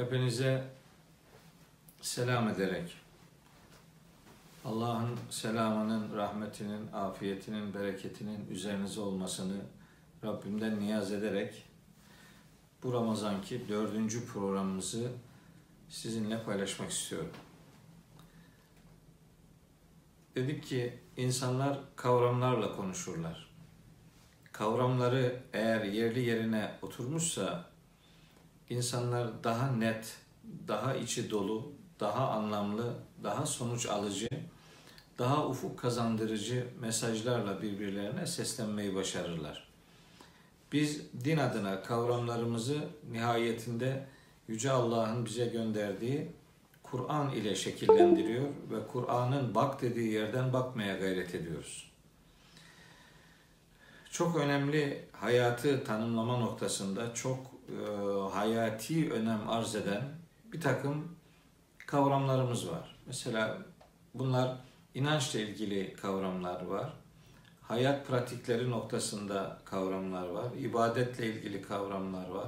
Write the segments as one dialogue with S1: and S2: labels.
S1: Hepinize selam ederek Allah'ın selamının, rahmetinin, afiyetinin, bereketinin üzerinize olmasını Rabbimden niyaz ederek bu Ramazanki dördüncü programımızı sizinle paylaşmak istiyorum. Dedik ki insanlar kavramlarla konuşurlar. Kavramları eğer yerli yerine oturmuşsa insanlar daha net, daha içi dolu, daha anlamlı, daha sonuç alıcı, daha ufuk kazandırıcı mesajlarla birbirlerine seslenmeyi başarırlar. Biz din adına kavramlarımızı nihayetinde Yüce Allah'ın bize gönderdiği Kur'an ile şekillendiriyor ve Kur'an'ın bak dediği yerden bakmaya gayret ediyoruz. Çok önemli hayatı tanımlama noktasında çok hayati önem arz eden bir takım kavramlarımız var. Mesela bunlar inançla ilgili kavramlar var. Hayat pratikleri noktasında kavramlar var. ibadetle ilgili kavramlar var.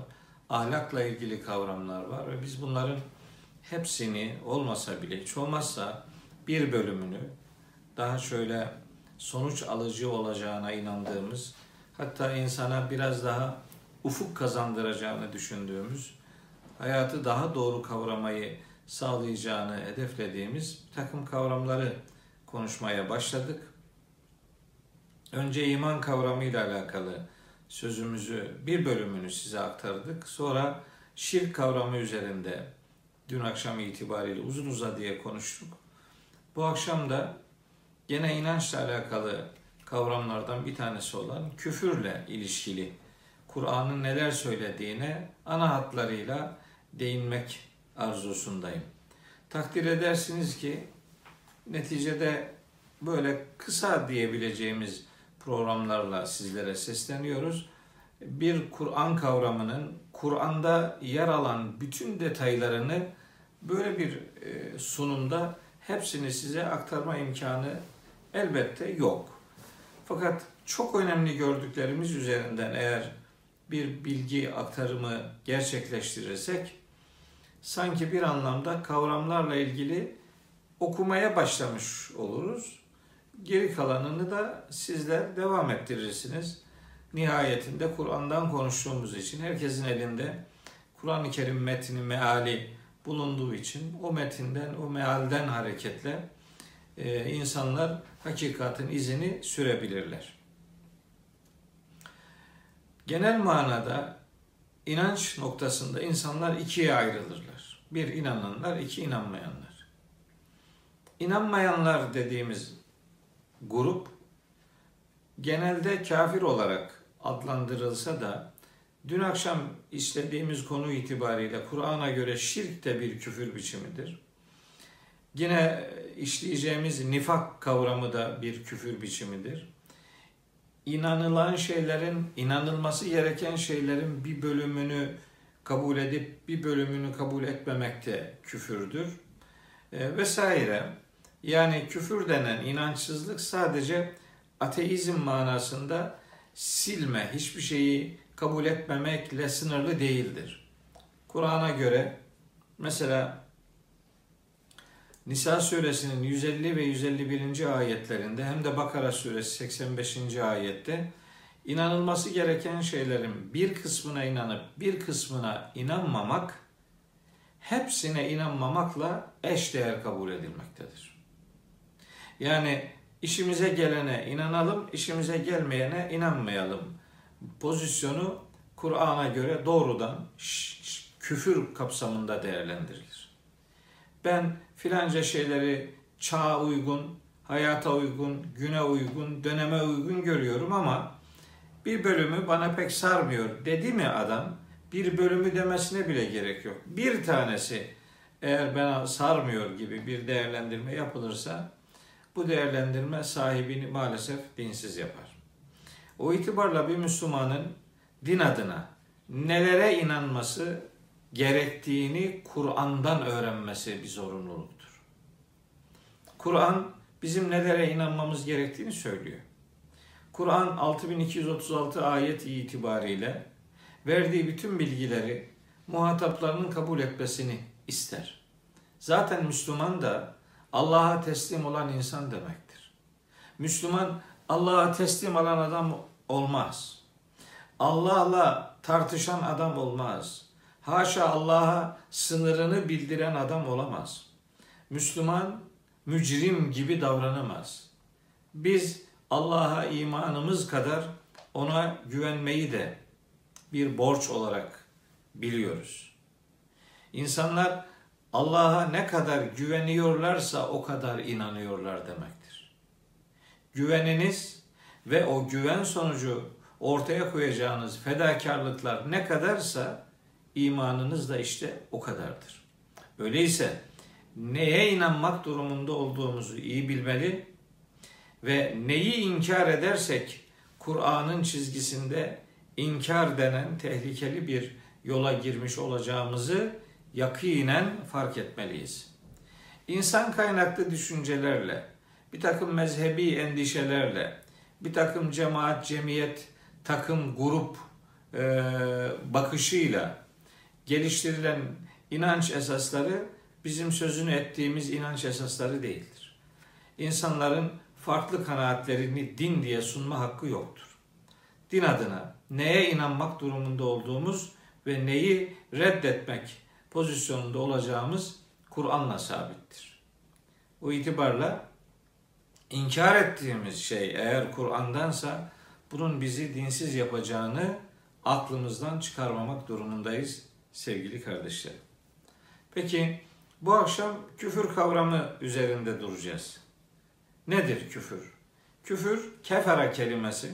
S1: Ahlakla ilgili kavramlar var ve biz bunların hepsini olmasa bile hiç olmazsa bir bölümünü daha şöyle sonuç alıcı olacağına inandığımız hatta insana biraz daha ufuk kazandıracağını düşündüğümüz hayatı daha doğru kavramayı sağlayacağını hedeflediğimiz takım kavramları konuşmaya başladık. Önce iman kavramıyla alakalı sözümüzü bir bölümünü size aktardık. Sonra şirk kavramı üzerinde dün akşam itibariyle uzun uzadıya konuştuk. Bu akşam da gene inançla alakalı kavramlardan bir tanesi olan küfürle ilişkili Kur'an'ın neler söylediğine ana hatlarıyla değinmek arzusundayım. Takdir edersiniz ki neticede böyle kısa diyebileceğimiz programlarla sizlere sesleniyoruz. Bir Kur'an kavramının Kur'an'da yer alan bütün detaylarını böyle bir e, sunumda hepsini size aktarma imkanı elbette yok. Fakat çok önemli gördüklerimiz üzerinden eğer bir bilgi aktarımı gerçekleştirirsek sanki bir anlamda kavramlarla ilgili okumaya başlamış oluruz. Geri kalanını da sizler devam ettirirsiniz. Nihayetinde Kur'an'dan konuştuğumuz için herkesin elinde Kur'an-ı Kerim metni, meali bulunduğu için o metinden, o mealden hareketle e, insanlar hakikatin izini sürebilirler. Genel manada inanç noktasında insanlar ikiye ayrılırlar. Bir inananlar, iki inanmayanlar. İnanmayanlar dediğimiz grup genelde kafir olarak adlandırılsa da dün akşam işlediğimiz konu itibariyle Kur'an'a göre şirk de bir küfür biçimidir. Yine işleyeceğimiz nifak kavramı da bir küfür biçimidir inanılan şeylerin, inanılması gereken şeylerin bir bölümünü kabul edip bir bölümünü kabul etmemek de küfürdür. E, vesaire. Yani küfür denen inançsızlık sadece ateizm manasında silme, hiçbir şeyi kabul etmemekle sınırlı değildir. Kur'an'a göre mesela Nisa suresinin 150 ve 151. ayetlerinde hem de Bakara suresi 85. ayette inanılması gereken şeylerin bir kısmına inanıp bir kısmına inanmamak hepsine inanmamakla eş değer kabul edilmektedir. Yani işimize gelene inanalım, işimize gelmeyene inanmayalım. Pozisyonu Kur'an'a göre doğrudan küfür kapsamında değerlendirilir. Ben filanca şeyleri çağa uygun, hayata uygun, güne uygun, döneme uygun görüyorum ama bir bölümü bana pek sarmıyor dedi mi adam bir bölümü demesine bile gerek yok. Bir tanesi eğer bana sarmıyor gibi bir değerlendirme yapılırsa bu değerlendirme sahibini maalesef dinsiz yapar. O itibarla bir Müslümanın din adına nelere inanması gerektiğini Kur'an'dan öğrenmesi bir zorunluluktur. Kur'an bizim nelere inanmamız gerektiğini söylüyor. Kur'an 6236 ayet itibariyle verdiği bütün bilgileri muhataplarının kabul etmesini ister. Zaten Müslüman da Allah'a teslim olan insan demektir. Müslüman Allah'a teslim olan adam olmaz. Allah'la tartışan adam olmaz. Haşa Allah'a sınırını bildiren adam olamaz. Müslüman mücrim gibi davranamaz. Biz Allah'a imanımız kadar ona güvenmeyi de bir borç olarak biliyoruz. İnsanlar Allah'a ne kadar güveniyorlarsa o kadar inanıyorlar demektir. Güveniniz ve o güven sonucu ortaya koyacağınız fedakarlıklar ne kadarsa imanınız da işte o kadardır. Öyleyse neye inanmak durumunda olduğumuzu iyi bilmeli ve neyi inkar edersek Kur'an'ın çizgisinde inkar denen tehlikeli bir yola girmiş olacağımızı yakinen fark etmeliyiz. İnsan kaynaklı düşüncelerle, bir takım mezhebi endişelerle, bir takım cemaat, cemiyet, takım, grup e, bakışıyla geliştirilen inanç esasları bizim sözünü ettiğimiz inanç esasları değildir. İnsanların farklı kanaatlerini din diye sunma hakkı yoktur. Din adına neye inanmak durumunda olduğumuz ve neyi reddetmek pozisyonunda olacağımız Kur'an'la sabittir. O itibarla inkar ettiğimiz şey eğer Kur'an'dansa bunun bizi dinsiz yapacağını aklımızdan çıkarmamak durumundayız sevgili kardeşlerim. Peki bu akşam küfür kavramı üzerinde duracağız. Nedir küfür? Küfür kefera kelimesi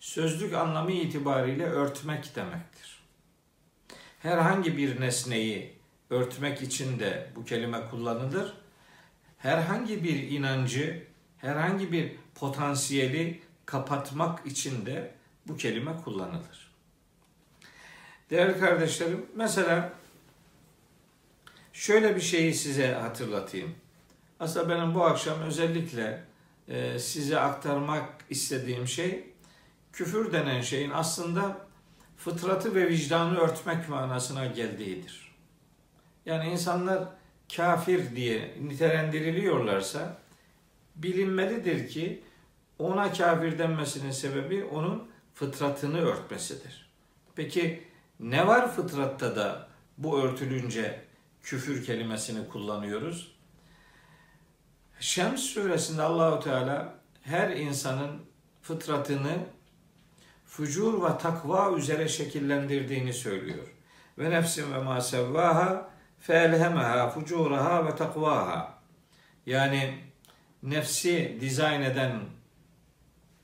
S1: sözlük anlamı itibariyle örtmek demektir. Herhangi bir nesneyi örtmek için de bu kelime kullanılır. Herhangi bir inancı, herhangi bir potansiyeli kapatmak için de bu kelime kullanılır. Değerli kardeşlerim, mesela şöyle bir şeyi size hatırlatayım. Aslında benim bu akşam özellikle e, size aktarmak istediğim şey küfür denen şeyin aslında fıtratı ve vicdanı örtmek manasına geldiğidir. Yani insanlar kafir diye nitelendiriliyorlarsa bilinmelidir ki ona kafir denmesinin sebebi onun fıtratını örtmesidir. Peki ne var fıtratta da bu örtülünce küfür kelimesini kullanıyoruz? Şems suresinde Allahu Teala her insanın fıtratını fücur ve takva üzere şekillendirdiğini söylüyor. Ve nefsin ve ma sevvaha felhemeha fucuraha ve takvaha. Yani nefsi dizayn eden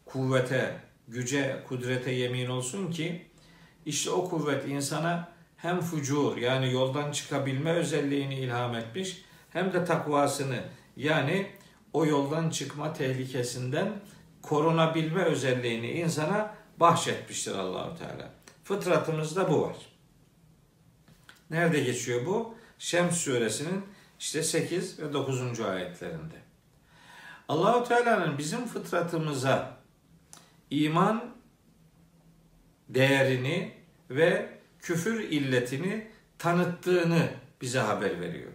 S1: kuvvete, güce, kudrete yemin olsun ki işte o kuvvet insana hem fucur yani yoldan çıkabilme özelliğini ilham etmiş hem de takvasını yani o yoldan çıkma tehlikesinden korunabilme özelliğini insana bahşetmiştir Allahu Teala. Fıtratımızda bu var. Nerede geçiyor bu? Şems suresinin işte 8 ve 9. ayetlerinde. Allahu Teala'nın bizim fıtratımıza iman değerini ve küfür illetini tanıttığını bize haber veriyor.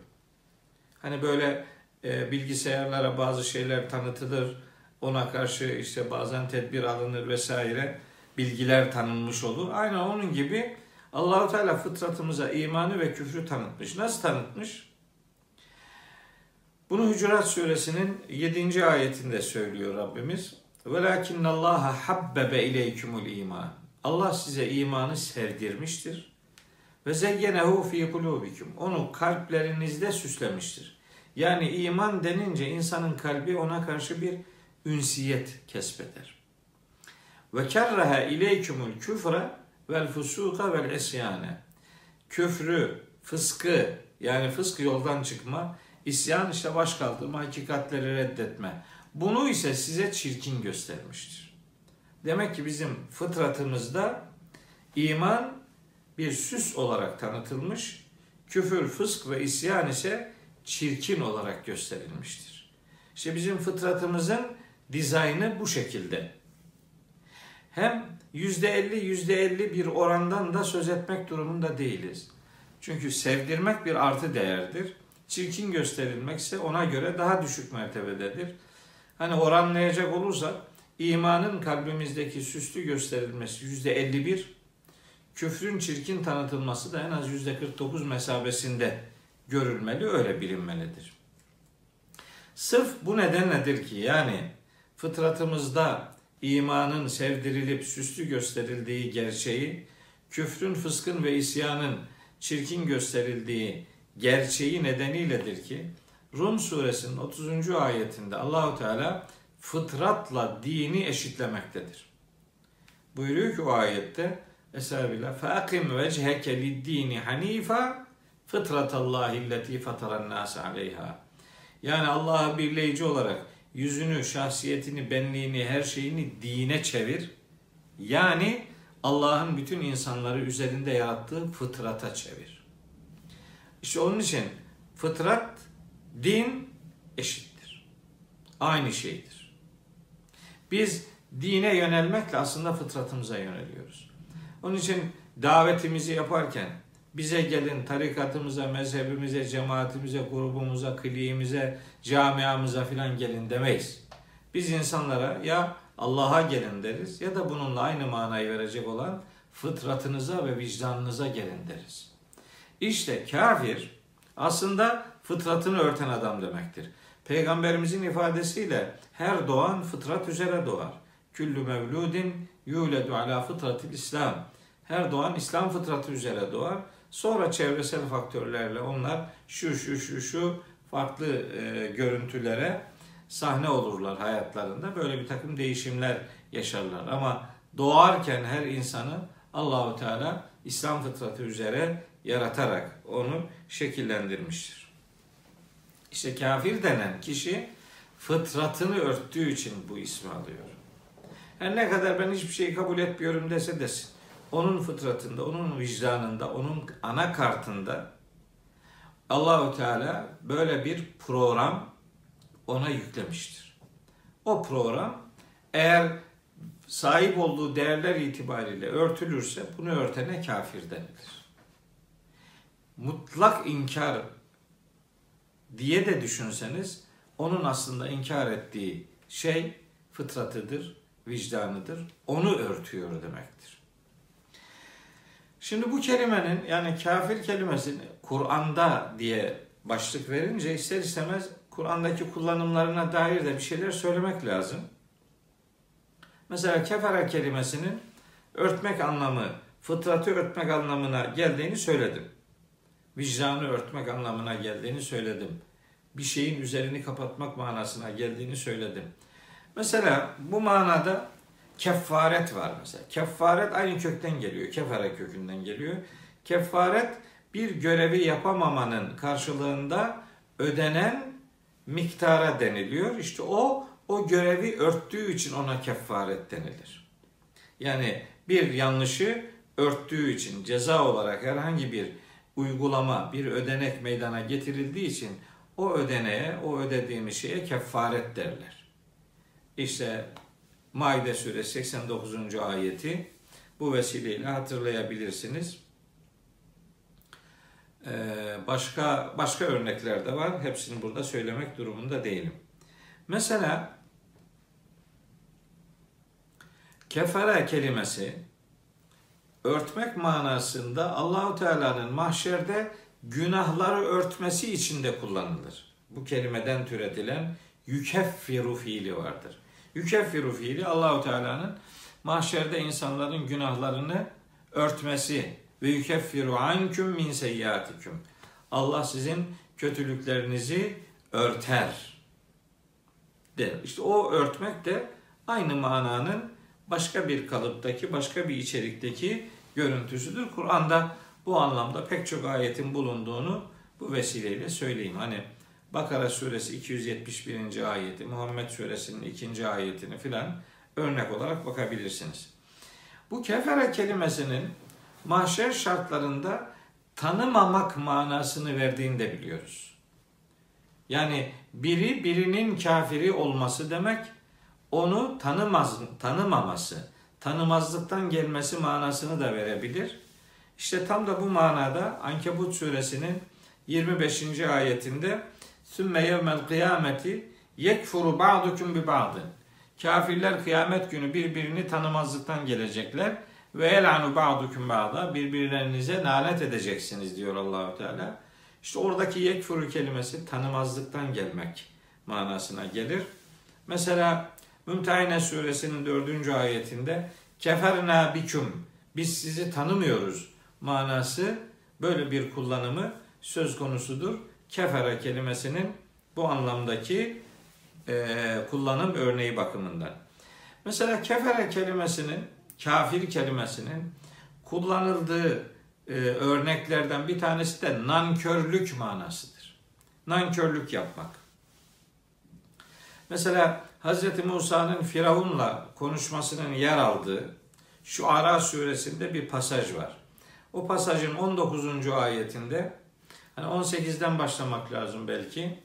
S1: Hani böyle e, bilgisayarlara bazı şeyler tanıtılır, ona karşı işte bazen tedbir alınır vesaire bilgiler tanınmış olur. Aynen onun gibi Allahu Teala fıtratımıza imanı ve küfrü tanıtmış. Nasıl tanıtmış? Bunu Hucurat suresinin 7. ayetinde söylüyor Rabbimiz. Velakinne Allah habbebe ileykumul iman. Allah size imanı sevdirmiştir. Ve zeyyenehu fi kulubikum. Onu kalplerinizde süslemiştir. Yani iman denince insanın kalbi ona karşı bir ünsiyet kesbeder. Ve kerreha ileykumul küfre vel fusuka vel isyane. Küfrü, fıskı yani fısk yoldan çıkma, isyan işte baş kaldırma, hakikatleri reddetme. Bunu ise size çirkin göstermiştir. Demek ki bizim fıtratımızda iman bir süs olarak tanıtılmış, küfür, fısk ve isyan ise çirkin olarak gösterilmiştir. İşte bizim fıtratımızın dizaynı bu şekilde. Hem yüzde elli yüzde elli bir orandan da söz etmek durumunda değiliz. Çünkü sevdirmek bir artı değerdir. Çirkin gösterilmek ise ona göre daha düşük mertebededir. Hani oranlayacak olursak imanın kalbimizdeki süslü gösterilmesi yüzde 51, küfrün çirkin tanıtılması da en az yüzde 49 mesabesinde görülmeli, öyle bilinmelidir. Sırf bu nedenledir ki yani fıtratımızda imanın sevdirilip süslü gösterildiği gerçeği, küfrün, fıskın ve isyanın çirkin gösterildiği gerçeği nedeniyledir ki Rum suresinin 30. ayetinde Allahu Teala fıtratla dini eşitlemektedir. Buyuruyor ki o ayette Estağfirullah. فَاَقِمْ وَجْهَكَ لِلدِّينِ حَن۪يفًا فِطْرَةَ اللّٰهِ الَّتِي فَطَرَ النَّاسَ عَلَيْهَا Yani Allah'a birleyici olarak yüzünü, şahsiyetini, benliğini, her şeyini dine çevir. Yani Allah'ın bütün insanları üzerinde yarattığı fıtrata çevir. İşte onun için fıtrat, din eşittir. Aynı şeydir. Biz dine yönelmekle aslında fıtratımıza yöneliyoruz. Onun için davetimizi yaparken bize gelin tarikatımıza, mezhebimize, cemaatimize, grubumuza, kliğimize, camiamıza filan gelin demeyiz. Biz insanlara ya Allah'a gelin deriz ya da bununla aynı manayı verecek olan fıtratınıza ve vicdanınıza gelin deriz. İşte kafir aslında fıtratını örten adam demektir. Peygamberimizin ifadesiyle her doğan fıtrat üzere doğar. Küllü mevludin yuledu ala fıtratil İslam. Her doğan İslam fıtratı üzere doğar. Sonra çevresel faktörlerle onlar şu şu şu şu farklı e, görüntülere sahne olurlar hayatlarında. Böyle bir takım değişimler yaşarlar. Ama doğarken her insanı Allahu Teala İslam fıtratı üzere yaratarak onu şekillendirmiştir. İşte kafir denen kişi fıtratını örttüğü için bu ismi alıyor. Her ne kadar ben hiçbir şeyi kabul etmiyorum dese desin. Onun fıtratında, onun vicdanında, onun anakartında Allahu Teala böyle bir program ona yüklemiştir. O program eğer sahip olduğu değerler itibariyle örtülürse bunu örtene kafir denilir. Mutlak inkar diye de düşünseniz onun aslında inkar ettiği şey fıtratıdır, vicdanıdır. Onu örtüyor demektir. Şimdi bu kelimenin yani kafir kelimesini Kur'an'da diye başlık verince ister istemez Kur'an'daki kullanımlarına dair de bir şeyler söylemek lazım. Mesela kefere kelimesinin örtmek anlamı, fıtratı örtmek anlamına geldiğini söyledim. Vicdanı örtmek anlamına geldiğini söyledim. Bir şeyin üzerini kapatmak manasına geldiğini söyledim. Mesela bu manada kefaret var mesela. Kefaret aynı kökten geliyor. Kefere kökünden geliyor. Kefaret bir görevi yapamamanın karşılığında ödenen miktara deniliyor. İşte o o görevi örttüğü için ona kefaret denilir. Yani bir yanlışı örttüğü için ceza olarak herhangi bir uygulama, bir ödenek meydana getirildiği için o ödeneğe, o ödediğimiz şeye kefaret derler. İşte Maide suresi 89. ayeti bu vesileyle hatırlayabilirsiniz. Ee, başka başka örnekler de var. Hepsini burada söylemek durumunda değilim. Mesela kefere kelimesi örtmek manasında Allahu Teala'nın mahşerde günahları örtmesi için de kullanılır. Bu kelimeden türetilen yükeffiru fiili vardır. Yükeffiru fiili Allahu Teala'nın mahşerde insanların günahlarını örtmesi ve yükeffiru anküm min seyyiatikum. Allah sizin kötülüklerinizi örter. Der. İşte o örtmek de aynı mananın başka bir kalıptaki, başka bir içerikteki görüntüsüdür. Kur'an'da bu anlamda pek çok ayetin bulunduğunu bu vesileyle söyleyeyim. Hani Bakara suresi 271. ayeti, Muhammed suresinin 2. ayetini filan örnek olarak bakabilirsiniz. Bu kefere kelimesinin mahşer şartlarında tanımamak manasını verdiğini de biliyoruz. Yani biri birinin kafiri olması demek, onu tanımaz, tanımaması, tanımazlıktan gelmesi manasını da verebilir. İşte tam da bu manada Ankebut suresinin 25. ayetinde Sümme yevmel kıyameti yekfuru ba'dukum bi ba'dın. Kafirler kıyamet günü birbirini tanımazlıktan gelecekler ve elanu ba'dukum ba'da birbirlerinize lanet edeceksiniz diyor Allahu Teala. İşte oradaki yekfuru kelimesi tanımazlıktan gelmek manasına gelir. Mesela Mümtehine suresinin dördüncü ayetinde keferna biküm biz sizi tanımıyoruz manası böyle bir kullanımı söz konusudur. Kefere kelimesinin bu anlamdaki e, kullanım örneği bakımından. Mesela kefere kelimesinin, kafir kelimesinin kullanıldığı e, örneklerden bir tanesi de nankörlük manasıdır. Nankörlük yapmak. Mesela Hz. Musa'nın Firavun'la konuşmasının yer aldığı şu Ara suresinde bir pasaj var. O pasajın 19. ayetinde hani 18'den başlamak lazım belki.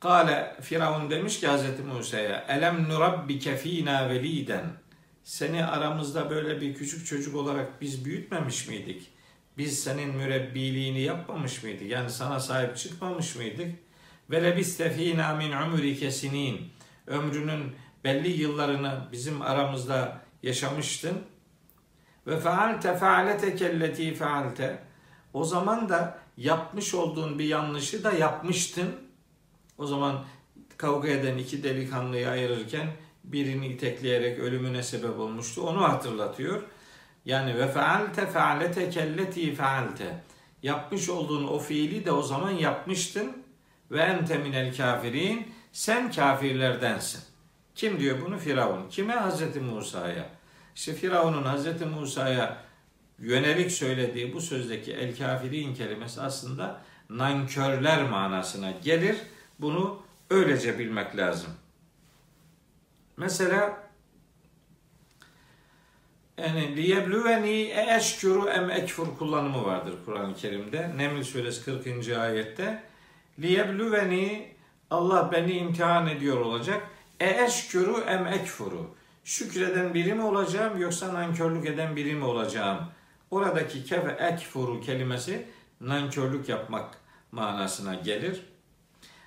S1: Kale Firavun demiş ki Hz. Musa'ya Elem nurabbike fînâ veliden Seni aramızda böyle bir küçük çocuk olarak biz büyütmemiş miydik? Biz senin mürebbiliğini yapmamış mıydık? Yani sana sahip çıkmamış mıydık? Ve lebiste fînâ min umrike sinin Ömrünün belli yıllarını bizim aramızda yaşamıştın. Ve faalte faalete kelleti faalte. O zaman da yapmış olduğun bir yanlışı da yapmıştın. O zaman kavga eden iki delikanlıyı ayırırken birini itekleyerek ölümüne sebep olmuştu. Onu hatırlatıyor. Yani ve faalte faalete kelleti faalte. Yapmış olduğun o fiili de o zaman yapmıştın. Ve ente minel kafirin. Sen kafirlerdensin. Kim diyor bunu? Firavun. Kime? Hazreti Musa'ya. İşte Firavun'un Hazreti Musa'ya yönelik söylediği bu sözdeki el kafirin kelimesi aslında nankörler manasına gelir. Bunu öylece bilmek lazım. Mesela yani liyebluveni eşkuru em ekfur kullanımı vardır Kur'an-ı Kerim'de. Neml suresi 40. ayette liyebluveni Allah beni imtihan ediyor olacak. E eşkuru em ekfuru. Şükreden biri mi olacağım yoksa nankörlük eden biri mi olacağım? Oradaki kefe ekfuru kelimesi nankörlük yapmak manasına gelir.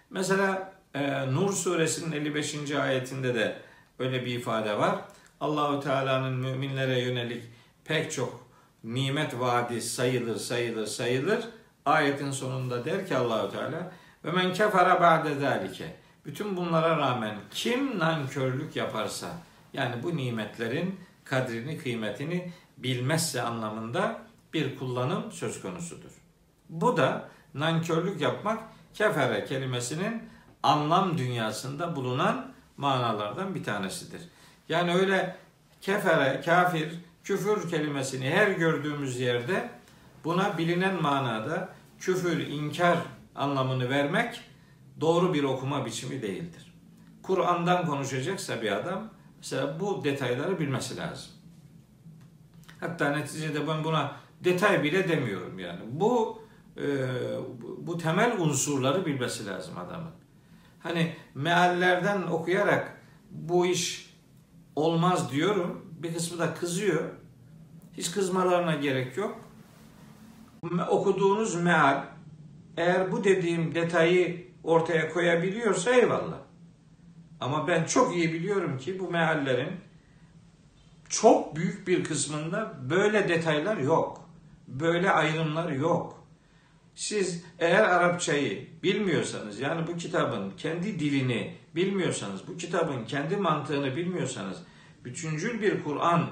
S1: Mesela e, Nur suresinin 55. ayetinde de öyle bir ifade var. Allahu Teala'nın müminlere yönelik pek çok nimet vaadi sayılır, sayılır, sayılır. Ayetin sonunda der ki Allahu Teala ve men kefara ba'de zalike. Bütün bunlara rağmen kim nankörlük yaparsa yani bu nimetlerin kadrini, kıymetini bilmezse anlamında bir kullanım söz konusudur. Bu da nankörlük yapmak kefere kelimesinin anlam dünyasında bulunan manalardan bir tanesidir. Yani öyle kefere, kafir, küfür kelimesini her gördüğümüz yerde buna bilinen manada küfür, inkar anlamını vermek doğru bir okuma biçimi değildir. Kur'an'dan konuşacaksa bir adam mesela bu detayları bilmesi lazım. Hatta neticede ben buna detay bile demiyorum yani. Bu e, bu temel unsurları bilmesi lazım adamın. Hani meallerden okuyarak bu iş olmaz diyorum. Bir kısmı da kızıyor. Hiç kızmalarına gerek yok. Okuduğunuz meal eğer bu dediğim detayı ortaya koyabiliyorsa eyvallah. Ama ben çok iyi biliyorum ki bu meallerin çok büyük bir kısmında böyle detaylar yok. Böyle ayrımlar yok. Siz eğer Arapçayı bilmiyorsanız yani bu kitabın kendi dilini bilmiyorsanız, bu kitabın kendi mantığını bilmiyorsanız, bütüncül bir Kur'an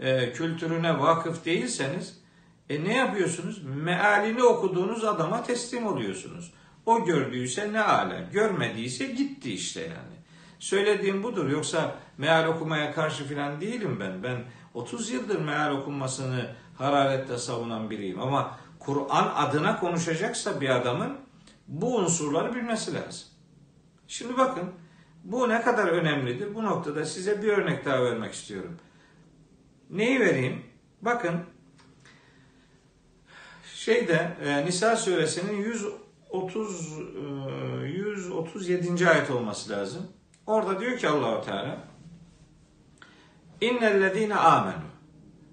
S1: e, kültürüne vakıf değilseniz e ne yapıyorsunuz? Mealini okuduğunuz adama teslim oluyorsunuz. O gördüyse ne ala, görmediyse gitti işte yani. Söylediğim budur. Yoksa meal okumaya karşı filan değilim ben. Ben 30 yıldır meal okunmasını hararetle savunan biriyim. Ama Kur'an adına konuşacaksa bir adamın bu unsurları bilmesi lazım. Şimdi bakın bu ne kadar önemlidir. Bu noktada size bir örnek daha vermek istiyorum. Neyi vereyim? Bakın şeyde e, Nisa suresinin 130 e, 137. ayet olması lazım. Orada diyor ki Allahu Teala İnnellezine amenu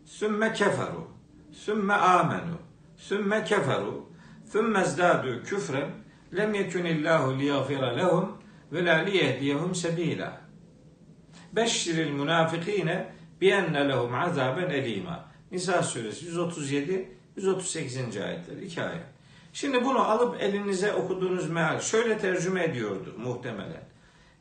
S1: sümme keferu sümme amenu, sümme keferu, sümme zdadu küfren, lem yekunillahu liyagfira lehum ve la liyehdiyehum sebila. Beşşiril münafikine bi enne lehum azaben elima. Nisa suresi 137 138. ayetler. iki ayet. Şimdi bunu alıp elinize okuduğunuz meal şöyle tercüme ediyordu muhtemelen.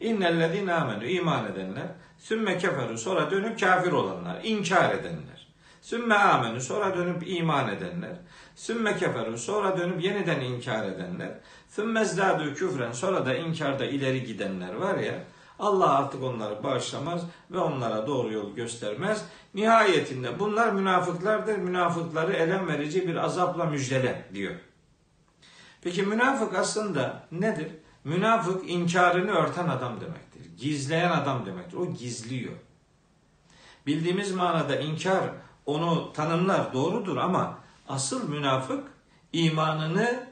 S1: İnnellezine amenü iman edenler, sümme keferu sonra dönüp kafir olanlar, inkar edenler. Sümme amenü sonra dönüp iman edenler. Sümme keferu sonra dönüp yeniden inkar edenler. Sümme zdadu küfren sonra da inkarda ileri gidenler var ya. Allah artık onları bağışlamaz ve onlara doğru yol göstermez. Nihayetinde bunlar münafıklardır. Münafıkları elem verici bir azapla müjdele diyor. Peki münafık aslında nedir? Münafık inkarını örten adam demektir. Gizleyen adam demektir. O gizliyor. Bildiğimiz manada inkar onu tanımlar doğrudur ama asıl münafık imanını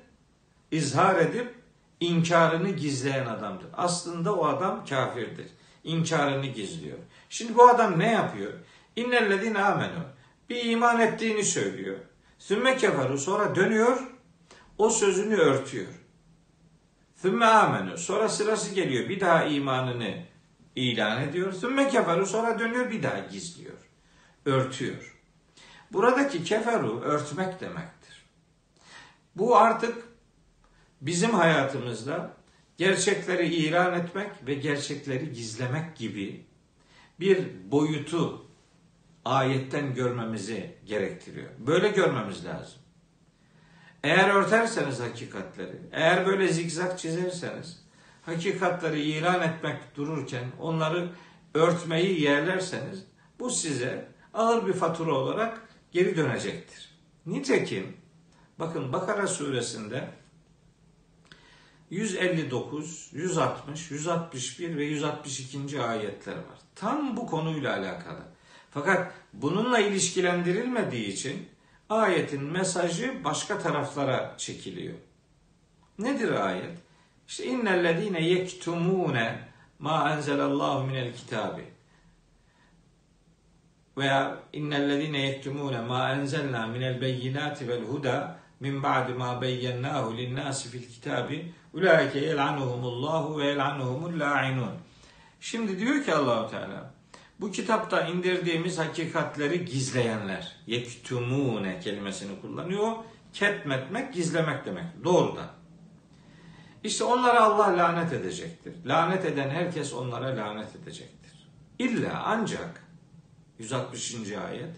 S1: izhar edip inkarını gizleyen adamdır. Aslında o adam kafirdir. İnkarını gizliyor. Şimdi bu adam ne yapıyor? İnnellezine amenu. Bir iman ettiğini söylüyor. Sümme keferu sonra dönüyor. O sözünü örtüyor. Sümme amenu. Sonra sırası geliyor. Bir daha imanını ilan ediyor. Sümme keferu. Sonra dönüyor bir daha gizliyor. Örtüyor. Buradaki keferu örtmek demektir. Bu artık bizim hayatımızda gerçekleri ilan etmek ve gerçekleri gizlemek gibi bir boyutu ayetten görmemizi gerektiriyor. Böyle görmemiz lazım. Eğer örterseniz hakikatleri, eğer böyle zikzak çizerseniz, hakikatleri ilan etmek dururken onları örtmeyi yerlerseniz bu size ağır bir fatura olarak geri dönecektir. Nitekim bakın Bakara suresinde 159, 160, 161 ve 162. ayetler var. Tam bu konuyla alakalı. Fakat bununla ilişkilendirilmediği için ayetin mesajı başka taraflara çekiliyor. Nedir ayet? İşte innellezine yektumune ma enzelallahu minel kitabi veya innellezine yektumune ma enzelna minel beyinati vel huda min ba'di ma beyyennahu linnâsi fil kitabi ulaike yel'anuhumullahu ve yel'anuhumul la'inun. Şimdi diyor ki Allahu Teala bu kitapta indirdiğimiz hakikatleri gizleyenler, yektumune kelimesini kullanıyor. Ketmetmek, gizlemek demek. Doğrudan. İşte onlara Allah lanet edecektir. Lanet eden herkes onlara lanet edecektir. İlla ancak 160. ayet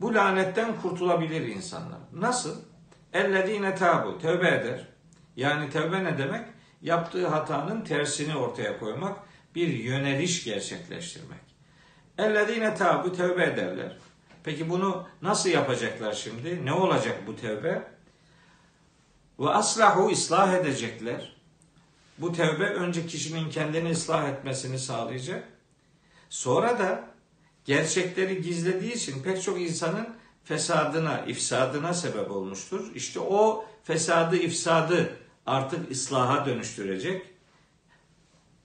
S1: bu lanetten kurtulabilir insanlar. Nasıl? Ellezine tabu tövbe eder. Yani tövbe ne demek? Yaptığı hatanın tersini ortaya koymak, bir yöneliş gerçekleştirmek. Ellezine tabu tövbe ederler. Peki bunu nasıl yapacaklar şimdi? Ne olacak bu tövbe? Ve aslahu ıslah edecekler. Bu tövbe önce kişinin kendini ıslah etmesini sağlayacak. Sonra da gerçekleri gizlediği için pek çok insanın fesadına, ifsadına sebep olmuştur. İşte o fesadı, ifsadı artık ıslaha dönüştürecek.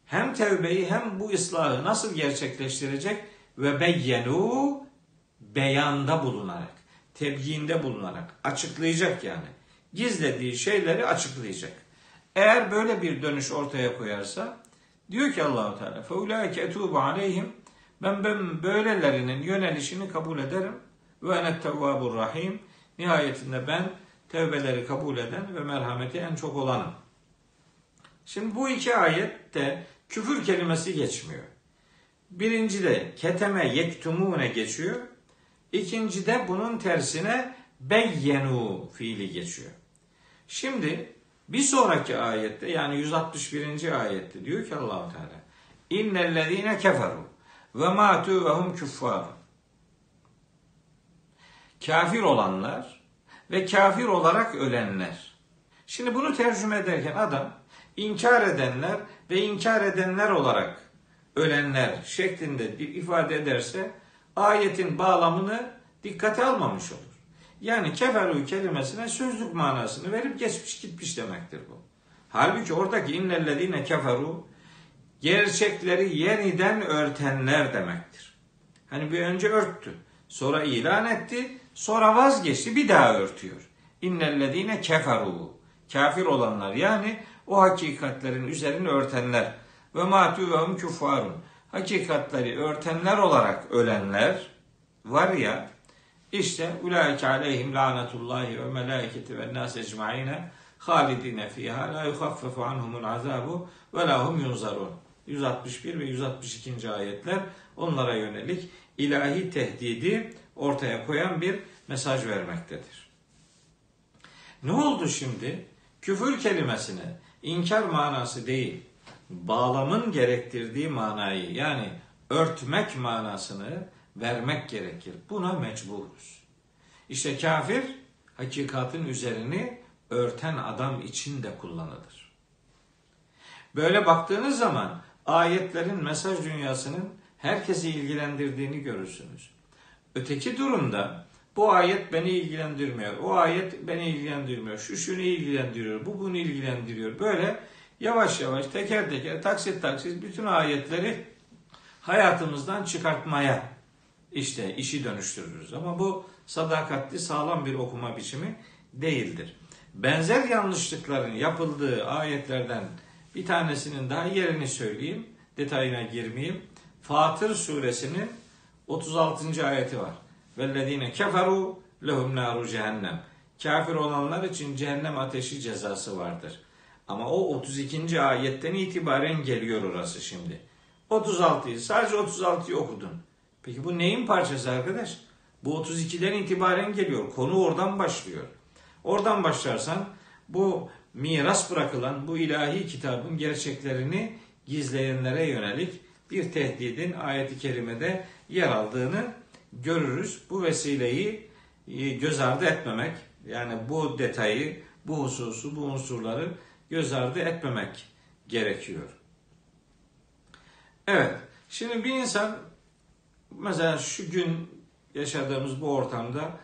S1: Hem tevbeyi hem bu ıslahı nasıl gerçekleştirecek? Ve beyyenu beyanda bulunarak, tebyiinde bulunarak açıklayacak yani. Gizlediği şeyleri açıklayacak. Eğer böyle bir dönüş ortaya koyarsa diyor ki Allahu Teala feulaike etubu aleyhim ben, ben böylelerinin yönelişini kabul ederim ve enet tevvabur rahim nihayetinde ben tevbeleri kabul eden ve merhameti en çok olanım. Şimdi bu iki ayette küfür kelimesi geçmiyor. Birinci de keteme yektumune geçiyor. İkinci de bunun tersine beyyenu fiili geçiyor. Şimdi bir sonraki ayette yani 161. ayette diyor ki Allahu Teala innellezine keferu ve matu ve hum kuffar. Kafir olanlar ve kafir olarak ölenler. Şimdi bunu tercüme ederken adam inkar edenler ve inkar edenler olarak ölenler şeklinde ifade ederse ayetin bağlamını dikkate almamış olur. Yani keferu kelimesine sözlük manasını verip geçmiş gitmiş demektir bu. Halbuki oradaki innellezine keferu gerçekleri yeniden örtenler demektir. Hani bir önce örttü, sonra ilan etti, Sonra vazgeçti bir daha örtüyor. İnnellezine keferu. Kafir olanlar yani o hakikatlerin üzerini örtenler. Ve matu ve hum küffarun. Hakikatleri örtenler olarak ölenler var ya işte ulaike aleyhim lanetullahi ve melaiketi ve nas ecmaine halidine fiha la yuhaffefu anhumul azabu ve lahum yunzarun. 161 ve 162. ayetler onlara yönelik ilahi tehdidi ortaya koyan bir mesaj vermektedir. Ne oldu şimdi? Küfür kelimesine inkar manası değil, bağlamın gerektirdiği manayı yani örtmek manasını vermek gerekir. Buna mecburuz. İşte kafir hakikatin üzerini örten adam için de kullanılır. Böyle baktığınız zaman ayetlerin mesaj dünyasının herkesi ilgilendirdiğini görürsünüz. Öteki durumda bu ayet beni ilgilendirmiyor, o ayet beni ilgilendirmiyor, şu şunu ilgilendiriyor, bu bunu ilgilendiriyor. Böyle yavaş yavaş teker teker taksit taksit bütün ayetleri hayatımızdan çıkartmaya işte işi dönüştürürüz. Ama bu sadakatli sağlam bir okuma biçimi değildir. Benzer yanlışlıkların yapıldığı ayetlerden bir tanesinin daha yerini söyleyeyim. Detayına girmeyeyim. Fatır suresinin 36. ayeti var. Vellezine keferu lehum naru cehennem. Kafir olanlar için cehennem ateşi cezası vardır. Ama o 32. ayetten itibaren geliyor orası şimdi. 36'yı sadece 36'yı okudun. Peki bu neyin parçası arkadaş? Bu 32'den itibaren geliyor. Konu oradan başlıyor. Oradan başlarsan bu miras bırakılan bu ilahi kitabın gerçeklerini gizleyenlere yönelik bir tehdidin ayeti kerimede yer aldığını görürüz. Bu vesileyi e, göz ardı etmemek, yani bu detayı, bu hususu, bu unsurları göz ardı etmemek gerekiyor. Evet, şimdi bir insan mesela şu gün yaşadığımız bu ortamda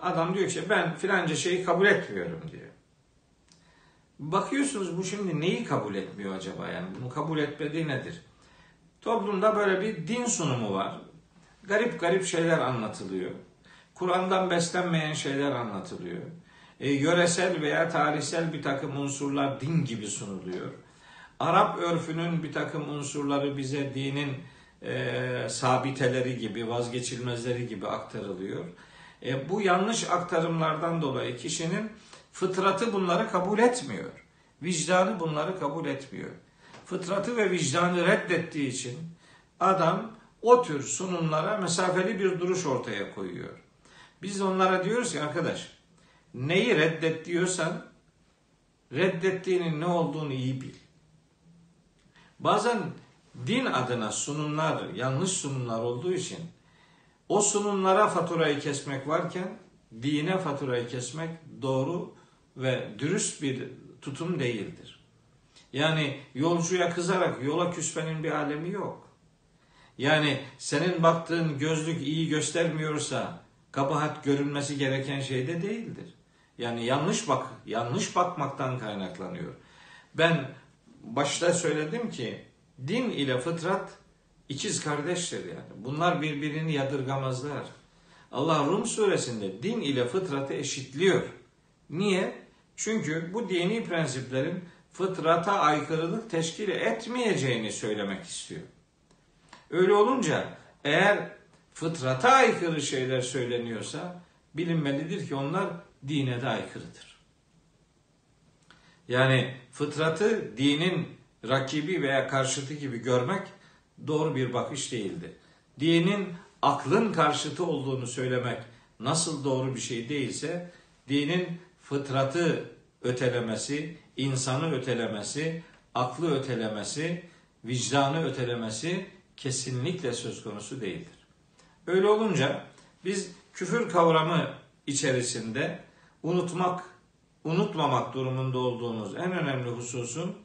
S1: adam diyor ki ben filanca şeyi kabul etmiyorum diyor. Bakıyorsunuz bu şimdi neyi kabul etmiyor acaba yani bunu kabul etmediği nedir? Toplumda böyle bir din sunumu var. Garip garip şeyler anlatılıyor. Kur'an'dan beslenmeyen şeyler anlatılıyor. E, yöresel veya tarihsel bir takım unsurlar din gibi sunuluyor. Arap örfünün bir takım unsurları bize dinin e, sabiteleri gibi, vazgeçilmezleri gibi aktarılıyor. E, bu yanlış aktarımlardan dolayı kişinin fıtratı bunları kabul etmiyor. Vicdanı bunları kabul etmiyor. Fıtratı ve vicdanı reddettiği için adam o tür sunumlara mesafeli bir duruş ortaya koyuyor. Biz onlara diyoruz ki arkadaş neyi reddet diyorsan reddettiğinin ne olduğunu iyi bil. Bazen din adına sunumlar, yanlış sunumlar olduğu için o sunumlara faturayı kesmek varken dine faturayı kesmek doğru ve dürüst bir tutum değildir. Yani yolcuya kızarak yola küsmenin bir alemi yok. Yani senin baktığın gözlük iyi göstermiyorsa kabahat görünmesi gereken şey de değildir. Yani yanlış bak, yanlış bakmaktan kaynaklanıyor. Ben başta söyledim ki din ile fıtrat ikiz kardeştir yani. Bunlar birbirini yadırgamazlar. Allah Rum suresinde din ile fıtratı eşitliyor. Niye? Çünkü bu dini prensiplerin fıtrata aykırılık teşkil etmeyeceğini söylemek istiyor. Öyle olunca eğer fıtrata aykırı şeyler söyleniyorsa bilinmelidir ki onlar dine de aykırıdır. Yani fıtratı dinin rakibi veya karşıtı gibi görmek doğru bir bakış değildi. Dinin aklın karşıtı olduğunu söylemek nasıl doğru bir şey değilse dinin fıtratı ötelemesi, insanı ötelemesi, aklı ötelemesi, vicdanı ötelemesi kesinlikle söz konusu değildir. Öyle olunca biz küfür kavramı içerisinde unutmak, unutmamak durumunda olduğumuz en önemli hususun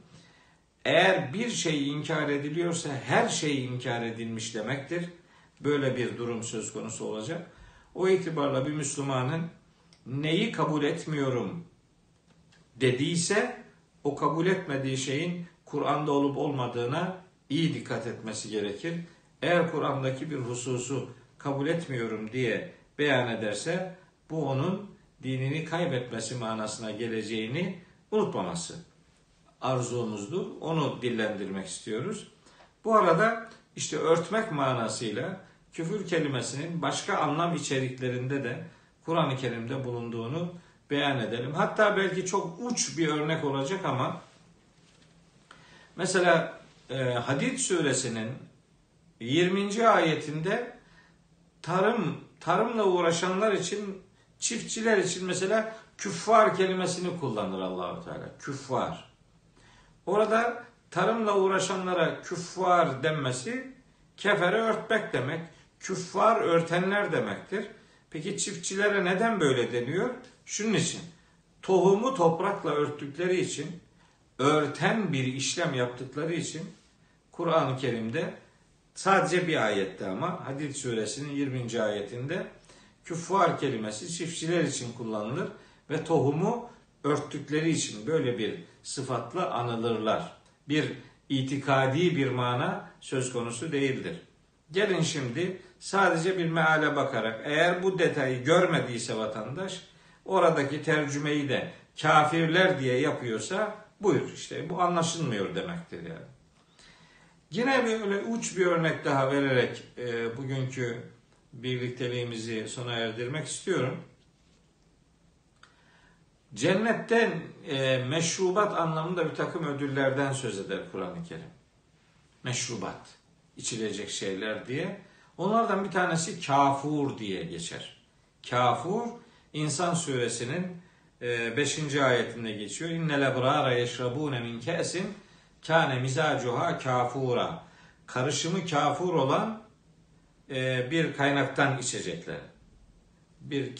S1: eğer bir şey inkar ediliyorsa her şey inkar edilmiş demektir. Böyle bir durum söz konusu olacak. O itibarla bir Müslümanın neyi kabul etmiyorum dediyse o kabul etmediği şeyin Kur'an'da olup olmadığına iyi dikkat etmesi gerekir. Eğer Kur'an'daki bir hususu kabul etmiyorum diye beyan ederse bu onun dinini kaybetmesi manasına geleceğini unutmaması arzumuzdur. Onu dillendirmek istiyoruz. Bu arada işte örtmek manasıyla küfür kelimesinin başka anlam içeriklerinde de Kur'an-ı Kerim'de bulunduğunu beyan edelim. Hatta belki çok uç bir örnek olacak ama mesela e, Hadid suresinin 20. ayetinde tarım tarımla uğraşanlar için çiftçiler için mesela küffar kelimesini kullanır Allahu Teala. Küffar. Orada tarımla uğraşanlara küffar denmesi kefere örtmek demek. Küffar örtenler demektir. Peki çiftçilere neden böyle deniyor? Şunun için. Tohumu toprakla örttükleri için, örten bir işlem yaptıkları için Kur'an-ı Kerim'de sadece bir ayette ama Hadid suresinin 20. ayetinde küffar kelimesi çiftçiler için kullanılır ve tohumu örttükleri için böyle bir sıfatla anılırlar. Bir itikadi bir mana söz konusu değildir. Gelin şimdi sadece bir meale bakarak eğer bu detayı görmediyse vatandaş oradaki tercümeyi de kafirler diye yapıyorsa buyur işte bu anlaşılmıyor demektir yani. Yine böyle uç bir örnek daha vererek e, bugünkü birlikteliğimizi sona erdirmek istiyorum. Cennetten e, meşrubat anlamında bir takım ödüllerden söz eder Kur'an-ı Kerim. Meşrubat, içilecek şeyler diye. Onlardan bir tanesi kafur diye geçer. Kafur, İnsan suresinin 5. E, ayetinde geçiyor. İnnel ebrara yeşrabune min kesin kâne mizacuha kafura. Karışımı kafur olan e, bir kaynaktan içecekler. Bir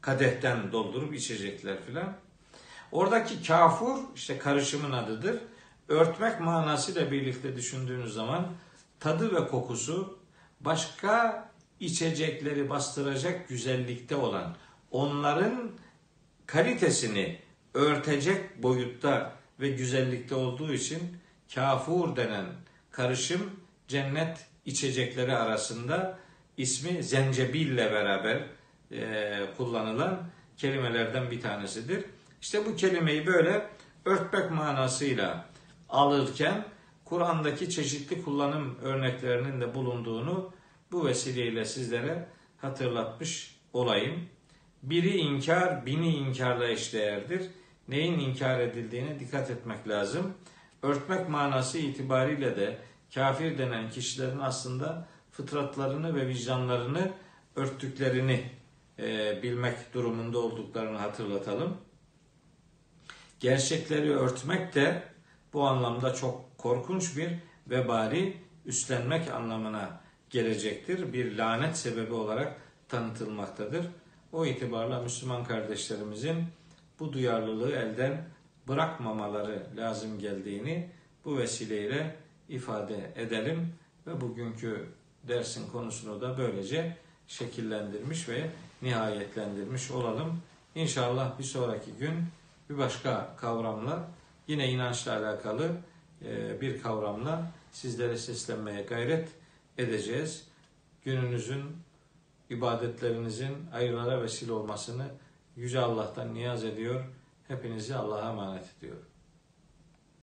S1: kadehten doldurup içecekler filan. Oradaki kafur işte karışımın adıdır. Örtmek manasıyla birlikte düşündüğünüz zaman tadı ve kokusu başka içecekleri bastıracak güzellikte olan onların kalitesini örtecek boyutta ve güzellikte olduğu için kafur denen karışım cennet içecekleri arasında ismi zencebille beraber e, kullanılan kelimelerden bir tanesidir. İşte bu kelimeyi böyle örtmek manasıyla alırken Kur'an'daki çeşitli kullanım örneklerinin de bulunduğunu bu vesileyle sizlere hatırlatmış olayım. Biri inkar, bini inkarla eşdeğerdir. Neyin inkar edildiğine dikkat etmek lazım. Örtmek manası itibariyle de kafir denen kişilerin aslında fıtratlarını ve vicdanlarını örttüklerini e, bilmek durumunda olduklarını hatırlatalım. Gerçekleri örtmek de bu anlamda çok korkunç bir vebali üstlenmek anlamına gelecektir. Bir lanet sebebi olarak tanıtılmaktadır. O itibarla Müslüman kardeşlerimizin bu duyarlılığı elden bırakmamaları lazım geldiğini bu vesileyle ifade edelim ve bugünkü dersin konusunu da böylece şekillendirmiş ve nihayetlendirmiş olalım. İnşallah bir sonraki gün bir başka kavramla yine inançla alakalı e, bir kavramla sizlere seslenmeye gayret edeceğiz. Gününüzün, ibadetlerinizin hayırlara vesile olmasını Yüce Allah'tan niyaz ediyor. Hepinizi Allah'a emanet ediyorum.